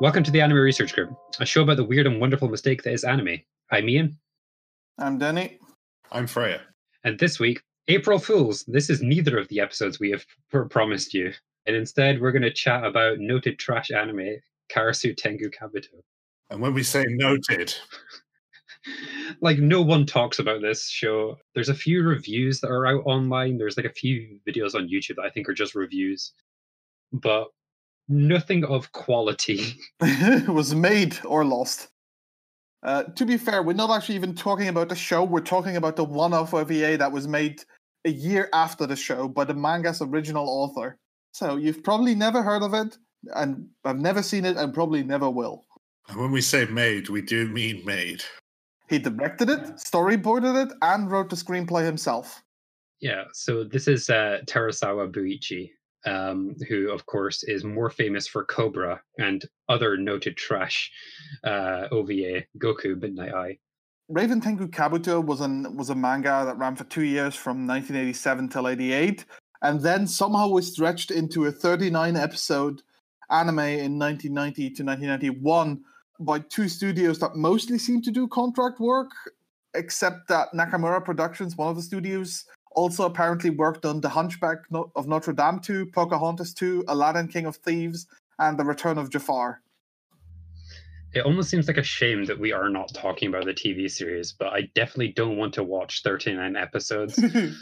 Welcome to the Anime Research Group, a show about the weird and wonderful mistake that is anime. I'm Ian, I'm Denny. I'm Freya. and this week, April Fools. This is neither of the episodes we have pr- promised you, and instead we're going to chat about noted trash anime Karasu Tengu Kabuto. And when we say noted, like no one talks about this show. There's a few reviews that are out online. There's like a few videos on YouTube that I think are just reviews, but nothing of quality. was made or lost. Uh, to be fair, we're not actually even talking about the show. We're talking about the one-off OVA that was made a year after the show by the manga's original author. So you've probably never heard of it, and I've never seen it, and probably never will. and when we say made, we do mean made. He directed it, storyboarded it, and wrote the screenplay himself. Yeah, so this is uh, Terasawa Buichi, um, who, of course, is more famous for Cobra and other noted trash uh, OVA, Goku Midnight Eye. Raven Tengu Kabuto was an was a manga that ran for two years from 1987 till 88, and then somehow was stretched into a 39 episode anime in 1990 to 1991 by two studios that mostly seem to do contract work, except that Nakamura Productions, one of the studios, also apparently worked on The Hunchback of Notre Dame 2, Pocahontas 2, Aladdin King of Thieves, and The Return of Jafar. It almost seems like a shame that we are not talking about the TV series, but I definitely don't want to watch 39 episodes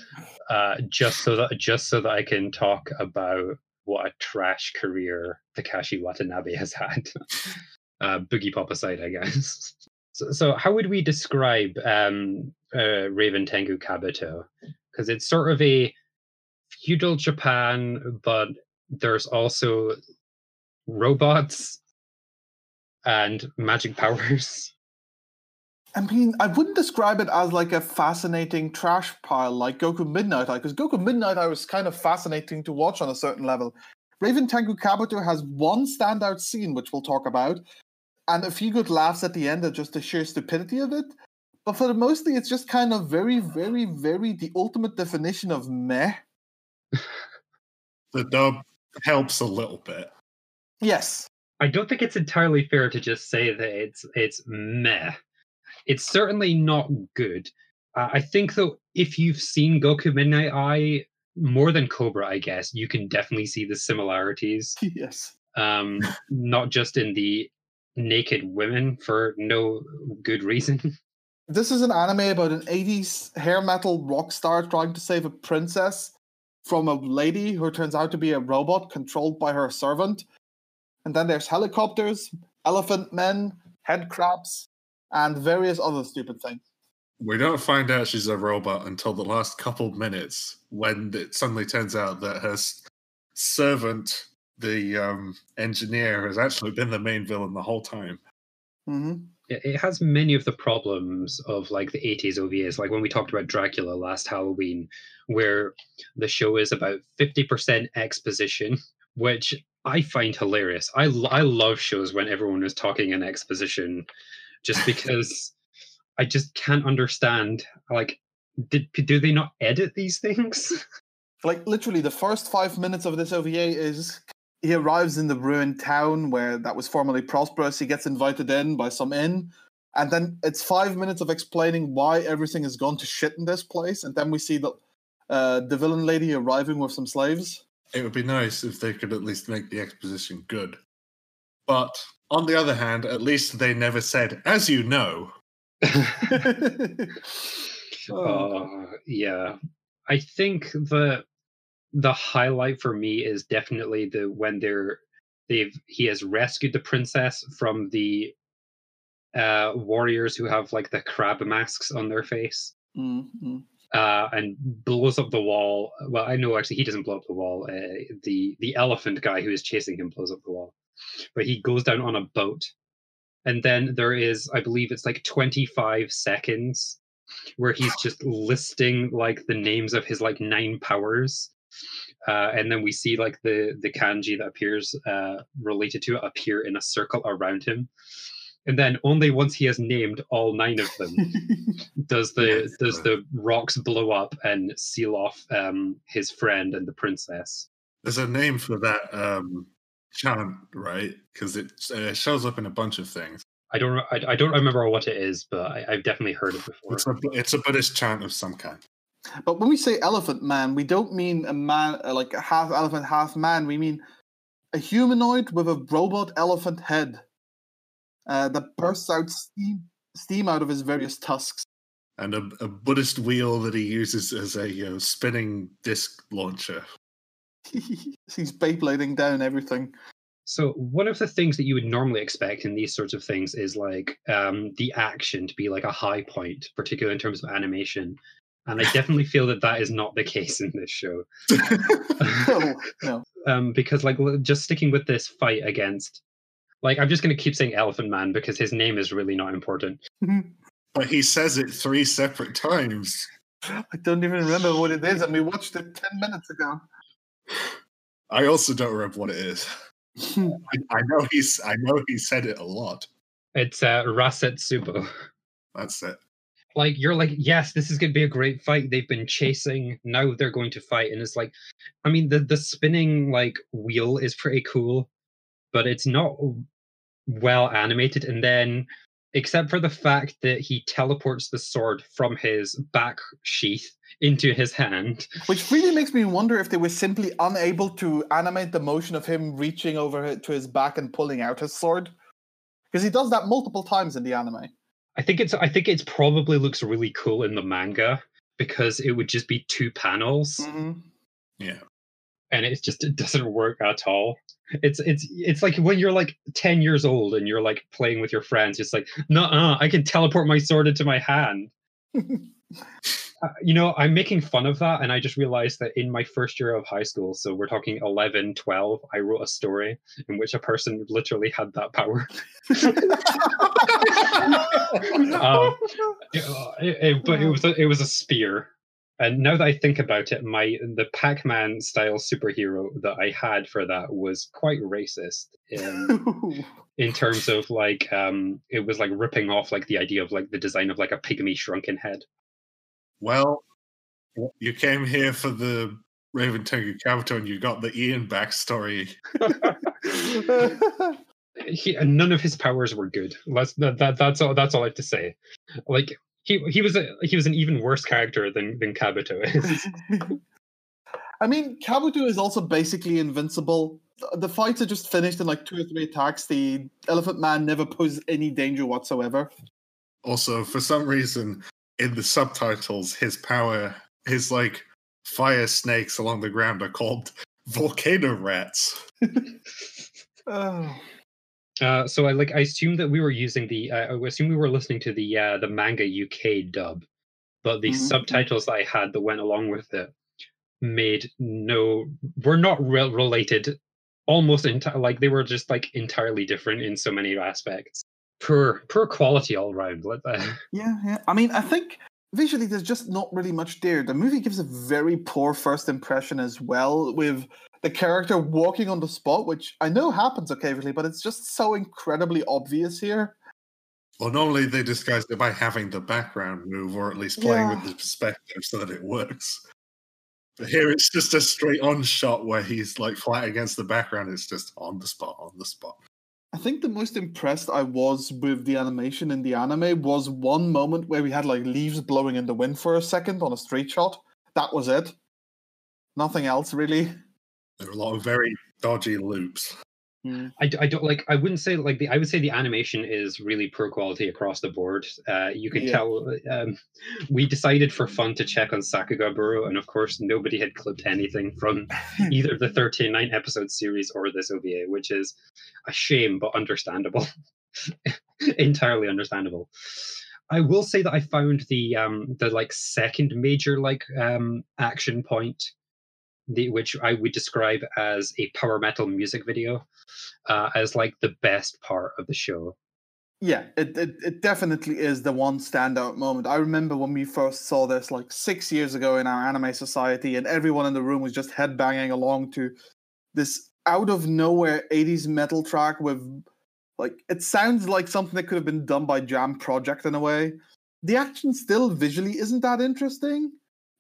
uh, just so that just so that I can talk about what a trash career Takashi Watanabe has had. uh, Boogiepop aside, I guess. So, so how would we describe um, uh, Raven Tengu Kabuto? Because it's sort of a feudal Japan, but there's also robots and magic powers. I mean, I wouldn't describe it as like a fascinating trash pile like Goku Midnight Eye, because Goku Midnight Eye was kind of fascinating to watch on a certain level. Raven Tengu Kabuto has one standout scene, which we'll talk about, and a few good laughs at the end at just the sheer stupidity of it. But for the mostly, it's just kind of very, very, very the ultimate definition of meh. The dub helps a little bit. Yes. I don't think it's entirely fair to just say that it's it's meh. It's certainly not good. Uh, I think though, if you've seen Goku Midnight Eye more than Cobra, I guess you can definitely see the similarities. yes. Um, not just in the naked women for no good reason. This is an anime about an 80s hair metal rock star trying to save a princess from a lady who turns out to be a robot controlled by her servant. And then there's helicopters, elephant men, head crabs, and various other stupid things. We don't find out she's a robot until the last couple minutes when it suddenly turns out that her servant, the um, engineer, has actually been the main villain the whole time. hmm it has many of the problems of like the 80s OVAs, like when we talked about Dracula last Halloween, where the show is about 50% exposition, which I find hilarious. I, I love shows when everyone is talking in exposition just because I just can't understand. Like, did, do they not edit these things? Like, literally, the first five minutes of this OVA is he arrives in the ruined town where that was formerly prosperous. He gets invited in by some inn. And then it's five minutes of explaining why everything has gone to shit in this place. And then we see the, uh, the villain lady arriving with some slaves. It would be nice if they could at least make the exposition good. But on the other hand, at least they never said, as you know. Oh, Uh, yeah, I think the the highlight for me is definitely the when they're they've he has rescued the princess from the uh warriors who have like the crab masks on their face. Mm, mm. uh and blows up the wall. Well i know actually he doesn't blow up the wall uh, the the elephant guy who is chasing him blows up the wall. But he goes down on a boat. And then there is i believe it's like 25 seconds where he's just listing like the names of his like nine powers uh, and then we see like the the kanji that appears uh, related to it appear in a circle around him and then only once he has named all nine of them does the Yes, does right. the rocks blow up and seal off um his friend and the princess There's a name for that um, chant, right? Because it uh, shows up in a bunch of things. I don't I, I don't remember what it is, but I, I've definitely heard it before. It's a it's a Buddhist chant of some kind. But when we say elephant man, we don't mean a man uh, like a half elephant, half man. We mean a humanoid with a robot elephant head uh, that bursts out steam, steam out of his various tusks. And a, a Buddhist wheel that he uses as a you know, spinning disc launcher. He's Beyblading down everything. So one of the things that you would normally expect in these sorts of things is like um, the action to be like a high point, particularly in terms of animation. And I definitely feel that that is not the case in this show. no, no. Um, because like just sticking with this fight against, like I'm just going to keep saying Elephant Man because his name is really not important. But he says it three separate times. I don't even remember what it is, and we watched it 10 minutes ago. I also don't remember what it is. I, I know he's I know he said it a lot. It's uh, Raset Subo. That's it. Like you're like yes this is going to be a great fight. They've been chasing. Now they're going to fight. And it's like i mean the the spinning like wheel is pretty cool but it's not well animated. And then except for the fact that he teleports the sword from his back sheath into his hand. Which really makes me wonder if they were simply unable to animate the motion of him reaching over to his back and pulling out his sword. Because he does that multiple times in the anime. I think it's i think it's probably looks really cool in the manga because it would just be two panels Mhm. Yeah. and it's just it doesn't work at all it's it's it's like when you're like 10 years old and you're like playing with your friends it's like no i can teleport my sword into my hand you know i'm making fun of that and i just realized that in my first year of high school so we're talking 11 12 i wrote a story in which a person literally had that power. Um, it- it- it- but it was a, it was a spear. And now that i think about it my the pac-man style superhero that i had for that was quite racist in, in terms of like um it was like ripping off like the idea of like the design of like a pygmy shrunken head Well, you came here for the Raven Tengu Kabuto and you got the Ian backstory. he and none of his powers were good that's that, that that's all that's all i have to say like he he was a he was an even worse character than than kabuto is I mean, Kabuto is also basically invincible. The- The fights are just finished in like two or three attacks. The Elephant Man never poses any danger whatsoever. Also, for some reason, in the subtitles, his power, his like fire snakes along the ground are called volcano rats. Oh. Uh, so I like I assume that we were using the uh, I assume we were listening to the uh, the manga UK dub, but the Mhm. subtitles that I had that went along with it made no were not re- related almost enti- like they were just like entirely different in so many aspects. Poor poor quality all round. Let that. Uh, yeah, yeah. I mean, I think visually there's just not really much there. The movie gives a very poor first impression as well, with the character walking on the spot, which I know happens occasionally, but it's just so incredibly obvious here. Well, normally they disguise it by having the background move, or at least playing with the perspective so that it works. But here it's just a straight on shot where he's like flat against the background. It's just on the spot, on the spot. I think the most impressed I was with the animation in the anime was one moment where we had like leaves blowing in the wind for a second on a straight shot. That was it. Nothing else really. There are a lot of very dodgy loops. I, d- I don't like I wouldn't say like the I would say the animation is really poor quality across the board. Uh, you can Yeah. tell um, we decided for fun to check on Sakugabooru, and of course nobody had clipped anything from either the 39 episode series or this OVA, which is a shame but understandable, entirely understandable. I will say that I found the um the like second major like um action point the which I would describe as a power metal music video, uh, as like the best part of the show. Yeah, it, it it definitely is the one standout moment. I remember when we first saw this like six years ago in our anime society, and everyone in the room was just headbanging along to this out of nowhere 80s metal track with like it sounds like something that could have been done by Jam Project in a way. The action still visually isn't that interesting,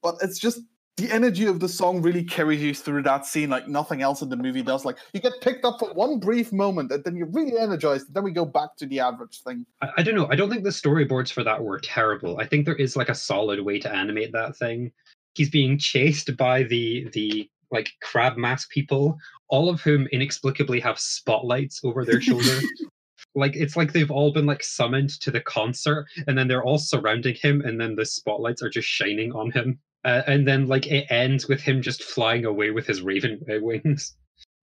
but it's just the energy of the song really carries you through that scene like nothing else in the movie does. Like you get picked up for one brief moment and then you're really energized. And then we go back to the average thing. I, I don't know. I don't think the storyboards for that were terrible. I think there is like a solid way to animate that thing. He's being chased by the the like crab mask people, all of whom inexplicably have spotlights over their shoulders. like it's like they've all been like summoned to the concert and then they're all surrounding him and then the spotlights are just shining on him uh, and then like it ends with him just flying away with his raven wings.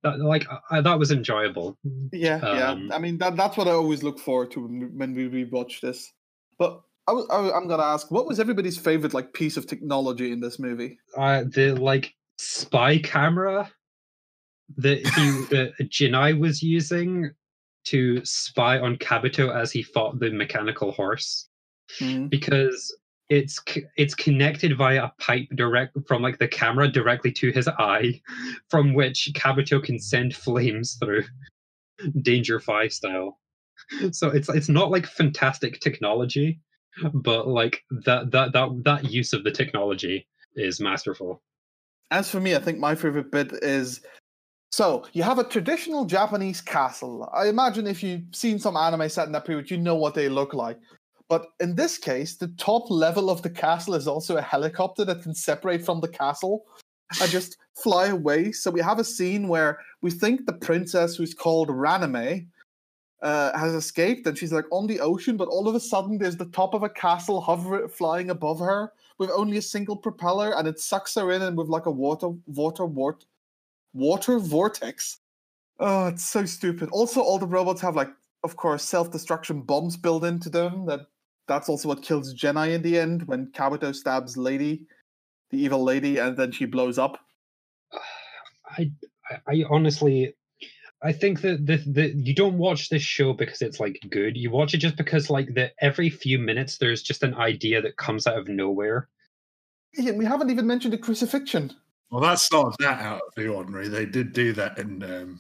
That, like uh, that was enjoyable. Yeah, um, yeah. I mean that that's what I always look forward to when we rewatch this. But I, I, I'm gonna ask, what was everybody's favorite like piece of technology in this movie? Uh, the like spy camera that he that Jinai was using to spy on Kabuto as he fought the mechanical horse. Mm. Because it's it's connected via a pipe direct from like the camera directly to his eye, from which Kabuto can send flames through, Danger Fi style. So it's it's not like fantastic technology, but like that that that that use of the technology is masterful. As for me, I think my favorite bit is so you have a traditional Japanese castle. I imagine if you've seen some anime set in that period, you know what they look like. But in this case, the top level of the castle is also a helicopter that can separate from the castle and just fly away. So we have a scene where we think the princess, who's called Raname, uh, has escaped and she's like on the ocean, but all of a sudden there's the top of a castle hovering, flying above her with only a single propeller, and it sucks her in and with like a water water wart, water vortex. Oh, it's so stupid. Also, all the robots have like, of course, self destruction bombs built into them that that's also what kills Jinai in the end when Kabuto stabs Lady, the evil lady, and then she blows up. I I honestly I think that the, the you don't watch this show because it's like good. You watch it just because like the every few minutes there's just an idea that comes out of nowhere. Yeah, we haven't even mentioned the crucifixion. Well, that's not that out of the ordinary. They did do that in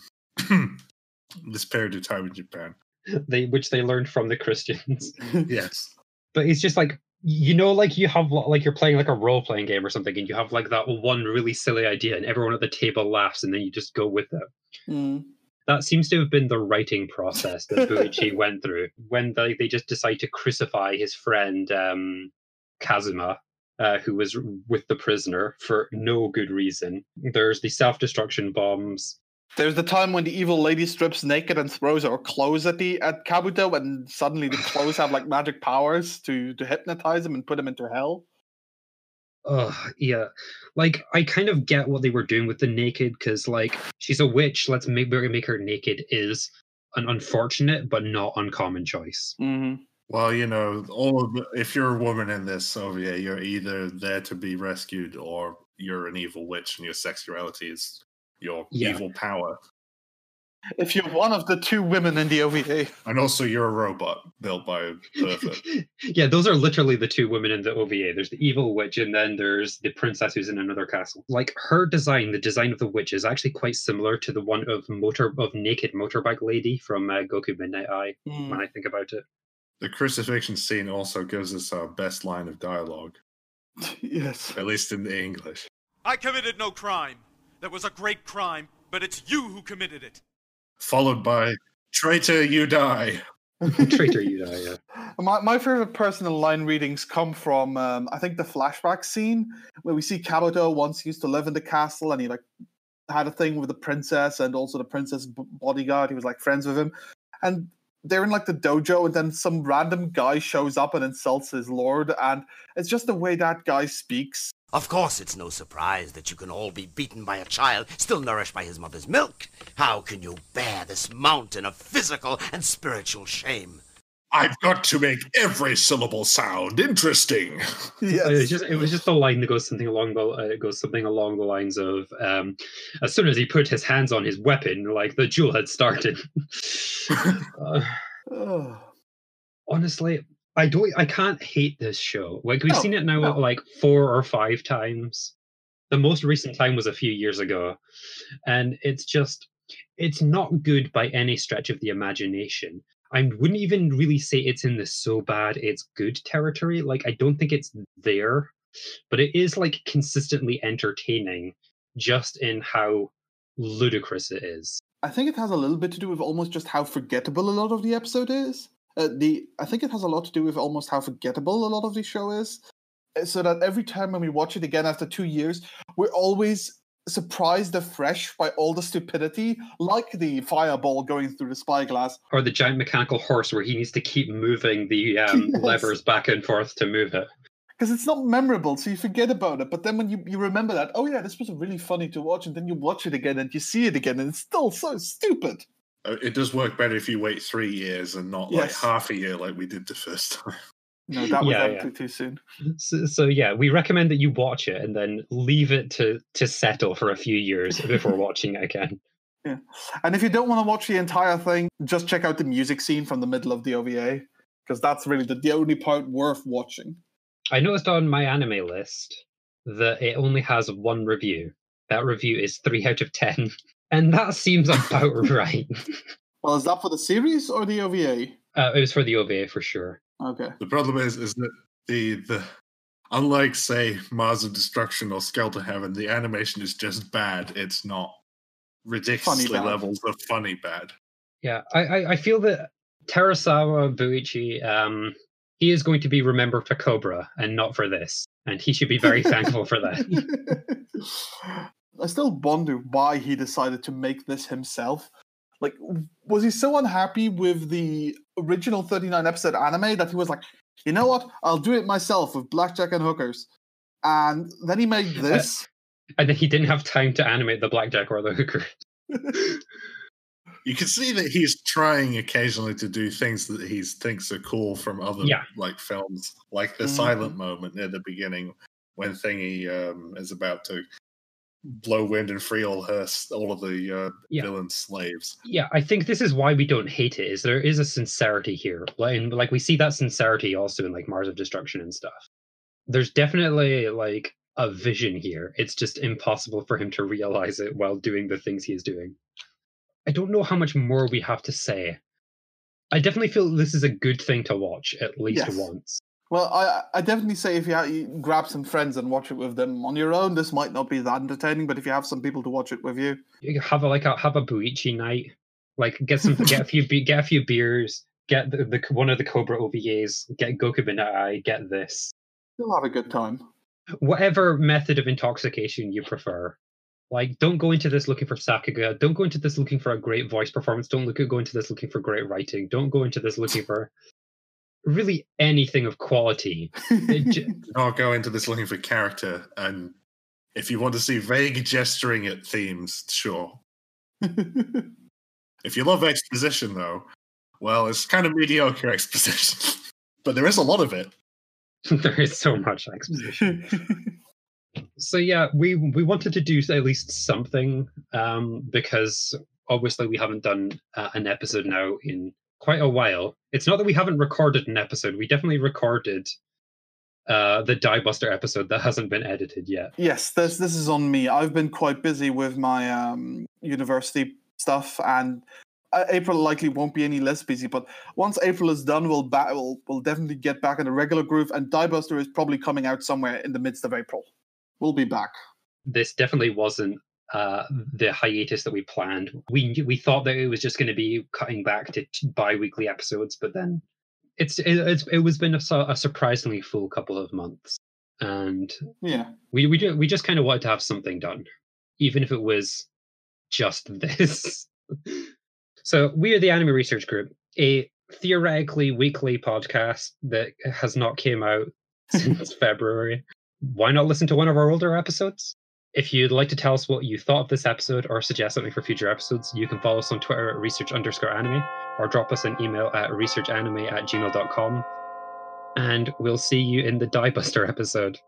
um, this period of time in Japan. They which they learned from the Christians. yes but it's just like you know like you have like you're playing like a role playing game or something and you have like that one really silly idea and everyone at the table laughs and then you just go with it mm. that seems to have been the writing process that Buichi went through when they, they just decide to crucify his friend um, Kazuma uh, who was with the prisoner for no good reason there's the self-destruction bombs there's the time when the evil lady strips naked and throws her clothes at the at Kabuto, and suddenly the clothes have like magic powers to to hypnotize him and put him into hell. Oh yeah, like I kind of get what they were doing with the naked because like she's a witch. Let's make make her naked is an unfortunate but not uncommon choice. Mm-hmm. Well, you know, all of, if you're a woman in this OVA, you're either there to be rescued or you're an evil witch and your sexuality is your yeah. evil power. If you're one of the two women in the OVA. And also you're a robot built by Perfect. yeah, those are literally the two women in the OVA. There's the evil witch and then there's the princess who's in another castle. Like her design, the design of the witch is actually quite similar to the one of motor of naked motorbike lady from uh, Goku Midnight Eye mm. when I think about it. The crucifixion scene also gives us our best line of dialogue. yes. At least in the English. I committed no crime. That was a great crime, but it's you who committed it. Followed by Traitor, you die. Traitor, you die, yeah. My, my favorite personal line readings come from, um, I think, the flashback scene where we see Kabuto once used to live in the castle and he, like, had a thing with the princess and also the princess bodyguard. He was, like, friends with him. And they're in like the dojo and then some random guy shows up and insults his lord and it's just the way that guy speaks of course, it's no surprise that you can all be beaten by a child still nourished by his mother's milk. How can you bear this mountain of physical and spiritual shame? I've got to make every syllable sound interesting. Yes. It was just it was just a line that goes something along the uh, goes something along the lines of um, as soon as he put his hands on his weapon, like the duel had started. uh, honestly, I don't. I can't hate this show. Like we've no, seen it now no. like four or five times. The most recent time was a few years ago, and it's just it's not good by any stretch of the imagination. I wouldn't even really say it's in the so bad it's good territory. Like I don't think it's there. but it is like consistently entertaining just in how ludicrous it is. I think it has a little bit to do with almost just how forgettable a lot of the episode is. Uh, the I think it has a lot to do with almost how forgettable a lot of the show is. Uh, So that every time when we watch it again after two years, we're always surprised afresh by all the stupidity, like the fireball going through the spyglass. Or the giant mechanical horse where he needs to keep moving the um, Yes. levers back and forth to move it. Because it's not memorable, so you forget about it. But then when you, you remember that, oh yeah, this was really funny to watch, and then you watch it again and you see it again, and it's still so stupid. Uh, It does work better if you wait three years and not Yes. like half a year like we did the first time. No, that was Yeah, yeah. Too, too soon. So, so yeah, we recommend that you watch it and then leave it to to settle for a few years before watching it again. Yeah, and if you don't want to watch the entire thing, just check out the music scene from the middle of the OVA, because that's really the, the only part worth watching. I noticed on my anime list that it only has one review. That review is three out of ten, and that seems about right. Well, is that for the series or the OVA? Uh, it was for the OVA for sure. Okay. The problem is, is that the the unlike say Mars of Destruction or Skeleton Heaven, the animation is just bad. It's not ridiculously bad. levels of funny bad. Yeah, I, I, I feel that Terasawa Buichi, um, he is going to be remembered for Cobra and not for this, and he should be very thankful for that. I still wonder why he decided to make this himself. Like, was he so unhappy with the original 39 episode anime that he was like, you know what? I'll do it myself with blackjack and hookers. And then he made this. And then he didn't have time to animate the blackjack or the hooker. You can see that he's trying occasionally to do things that he thinks are cool from other Yeah. like films, like the Mhm. silent moment near the beginning when Thingy um, is about to blow wind and free all her all of the uh, Yeah. villain slaves. Yeah, I think this is why we don't hate it. Is there is a sincerity here, and, like we see that sincerity also in like Mars of Destruction and stuff. There's definitely like a vision here. It's just impossible for him to realize it while doing the things he is doing. I don't know how much more we have to say. I definitely feel this is a good thing to watch at least Yes. once. Well, I I definitely say if you, ha- you grab some friends and watch it with them on your own, this might not be that entertaining. But if you have some people to watch it with you, You have a like a have a Buichi night. Like get some get a few be- get a few beers. Get the, the one of the Cobra OVAs. Get Goku Banai. Get this. you'll have a good time. whatever method of intoxication you prefer. Like, don't go into this looking for Sakuga. Don't go into this looking for a great voice performance. Don't look at go into this looking for great writing. Don't go into this looking for really anything of quality. It j- Do go into this looking for character, and if you want to see vague gesturing at themes, sure. If you love exposition, though, well, it's kind of mediocre exposition, but there is a lot of it. there is so much exposition. So yeah, we we wanted to do at least something um, because obviously we haven't done uh, an episode now in quite a while. It's not that we haven't recorded an episode. We definitely recorded uh, the Diebuster episode that hasn't been edited yet. yes, this this is on me. I've been quite busy with my um, university stuff, and uh, April likely won't be any less busy. But once April is done, we'll ba- we'll, we'll definitely get back in a regular groove. And Diebuster is probably coming out somewhere in the midst of April. We'll be back. This definitely wasn't uh, the hiatus that we planned. We we thought that it was just going to be cutting back to bi-weekly episodes, but then it's it, it's it was been a, a surprisingly full couple of months, and Yeah. we we ju- we just kind of wanted to have something done, even if it was just this. so we are the Anime Research Group, a theoretically weekly podcast that has not came out since February. Why not listen to one of our older episodes? If you'd like to tell us what you thought of this episode or suggest something for future episodes, you can follow us on Twitter at research underscore anime or drop us an email at researchanime at gmail.com. And we'll see you in the Diebuster episode.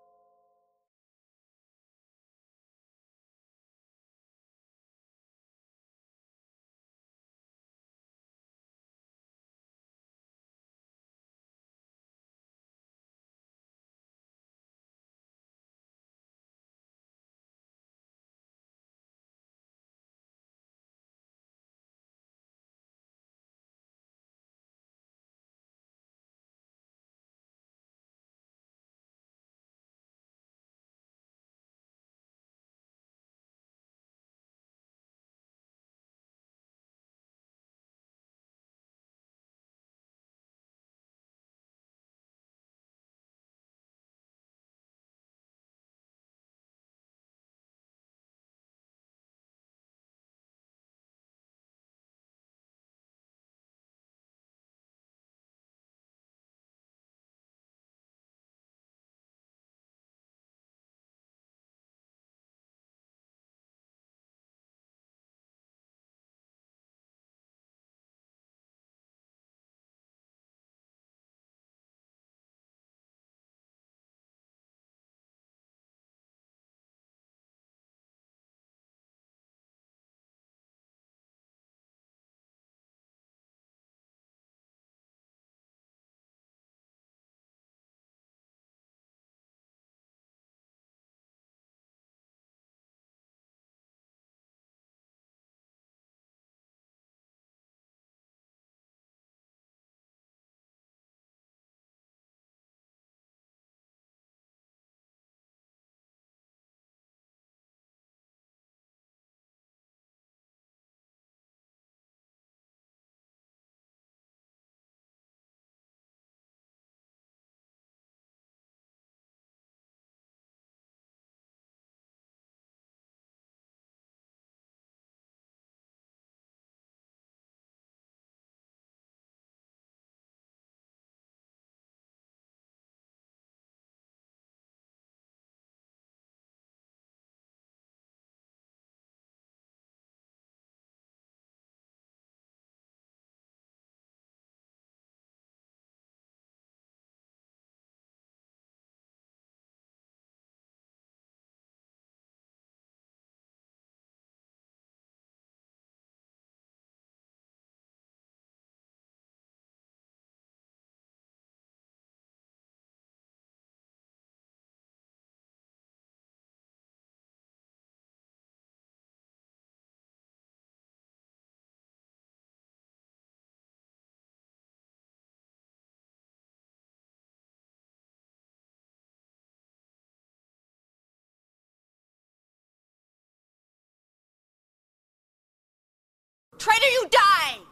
Traitor, you die!